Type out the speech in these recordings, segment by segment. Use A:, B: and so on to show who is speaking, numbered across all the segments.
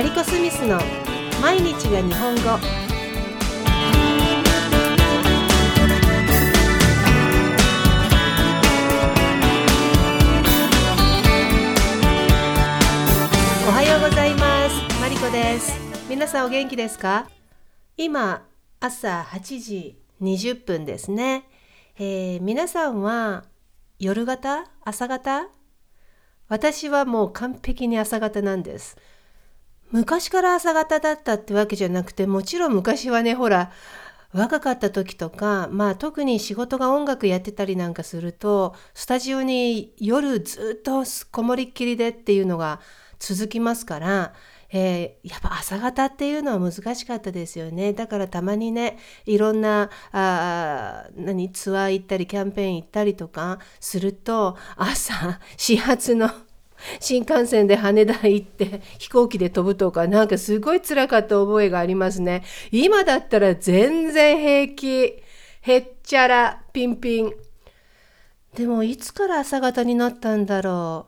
A: マリコ・スミスの毎日が日本語。おはようございます。マリコです。皆さんお元気ですか？今朝8時20分ですね、えー皆さんは夜型？朝型？私はもう完璧に朝型なんです。昔から朝型だったってわけじゃなくて、もちろん昔はね、ほら、若かった時とか、まあ特に仕事が音楽やってたりなんかすると、スタジオに夜ずっとこもりっきりでっていうのが続きますから、えーやっぱ朝方っていうのは難しかったですよね。だからたまにね、いろんな、あ何、ツアー行ったり、キャンペーン行ったりとかすると、朝、始発の新幹線で羽田行って飛行機で飛ぶとか、なんかすごい辛かった覚えがありますね。今だったら全然平気。へっちゃら、ピンピン。でもいつから朝方になったんだろ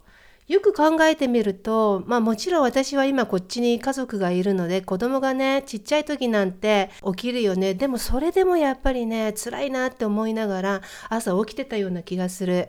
A: う。よく考えてみると、まあもちろん私は今こっちに家族がいるので子供がね、ちっちゃい時なんて起きるよね。でもそれでもやっぱりね、辛いなって思いながら朝起きてたような気がする。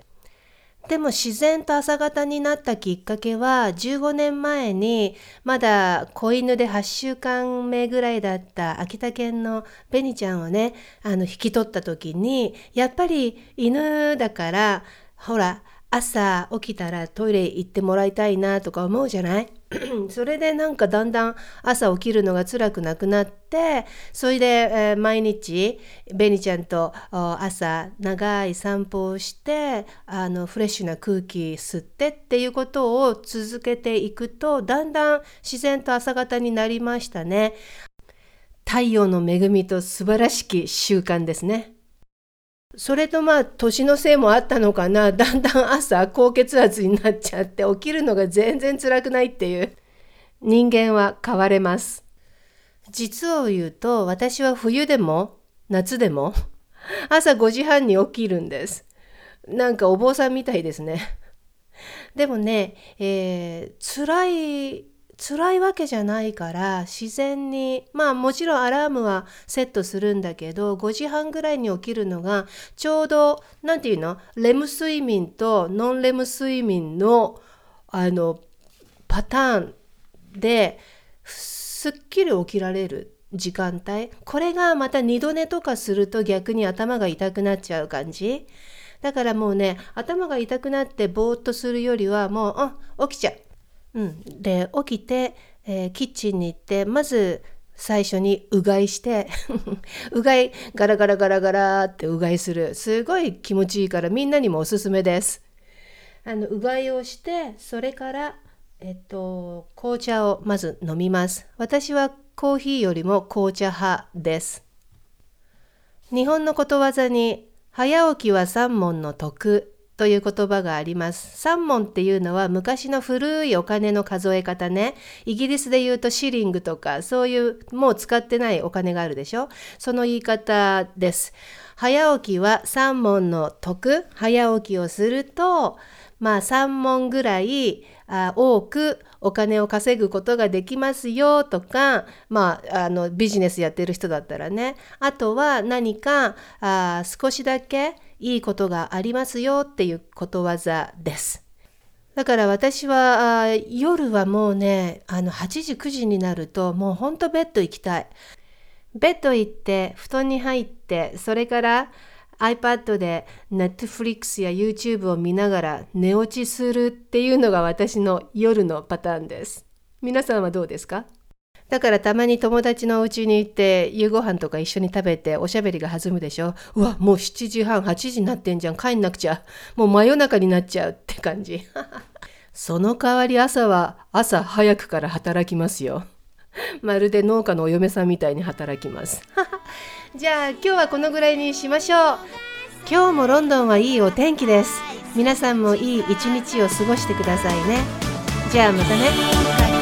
A: でも自然と朝方になったきっかけは15年前にまだ子犬で8週間目ぐらいだった秋田犬のベニちゃんをねあの引き取った時にやっぱり犬だからほら朝起きたらトイレ行ってもらいたいなとか思うじゃない？それでなんかだんだん朝起きるのが辛くなくなってそれで、えー毎日ベニちゃんと朝長い散歩をしてあのフレッシュな空気吸ってっていうことを続けていくとだんだん自然と朝方になりましたね。太陽の恵みと素晴らしき習慣ですね。それとまあ年のせいもあったのかな。だんだん朝高血圧になっちゃって起きるのが全然辛くないっていう。人間は変われます。実を言うと私は冬でも夏でも 朝5時半に起きるんです。なんかお坊さんみたいですね。でもね、えー辛い辛いわけじゃないから自然にまあもちろんアラームはセットするんだけど5時半ぐらいに起きるのがちょうど何て言うの？レム睡眠とノンレム睡眠のあのパターンですっきり起きられる時間帯。これがまた二度寝とかすると逆に頭が痛くなっちゃう感じ。だからもうね頭が痛くなってぼーっとするよりはもうあ起きちゃう。うん、で起きて、えーキッチンに行ってまず最初にうがいして うがいガラガラガラガラってうがいするすごい気持ちいいからみんなにもおすすめです。あのうがいをしてそれからえっと紅茶をまず飲みます。私はコーヒーよりも紅茶派です。日本のことわざに早起きは三問の得という言葉があります。三問っていうのは昔の古いお金の数え方ね。イギリスで言うとシリングとかそういうもう使ってないお金があるでしょ。その言い方です。早起きは三問の得。早起きをするとまあ3問ぐらい多くお金を稼ぐことができますよとか、まあ、あのビジネスやってる人だったらねあとは何かあ少しだけいいことがありますよっていうことわざです。だから私は夜はもうねあの8時9時になるともうほんとベッド行きたい。ベッド行って布団に入ってそれから iPad で Netflix や YouTube を見ながら寝落ちするっていうのが私の夜のパターンです。皆さんはどうですか？だからたまに友達のお家に行って夕ご飯とか一緒に食べておしゃべりが弾むでしょ。うわもう7時半8時になってんじゃん。帰んなくちゃ。もう真夜中になっちゃうって感じ。その代わり朝は朝早くから働きますよ。まるで農家のお嫁さんみたいに働きます。じゃあ今日はこのぐらいにしましょう。今日もロンドンはいいお天気です。皆さんもいい一日を過ごしてくださいね。じゃあまたね。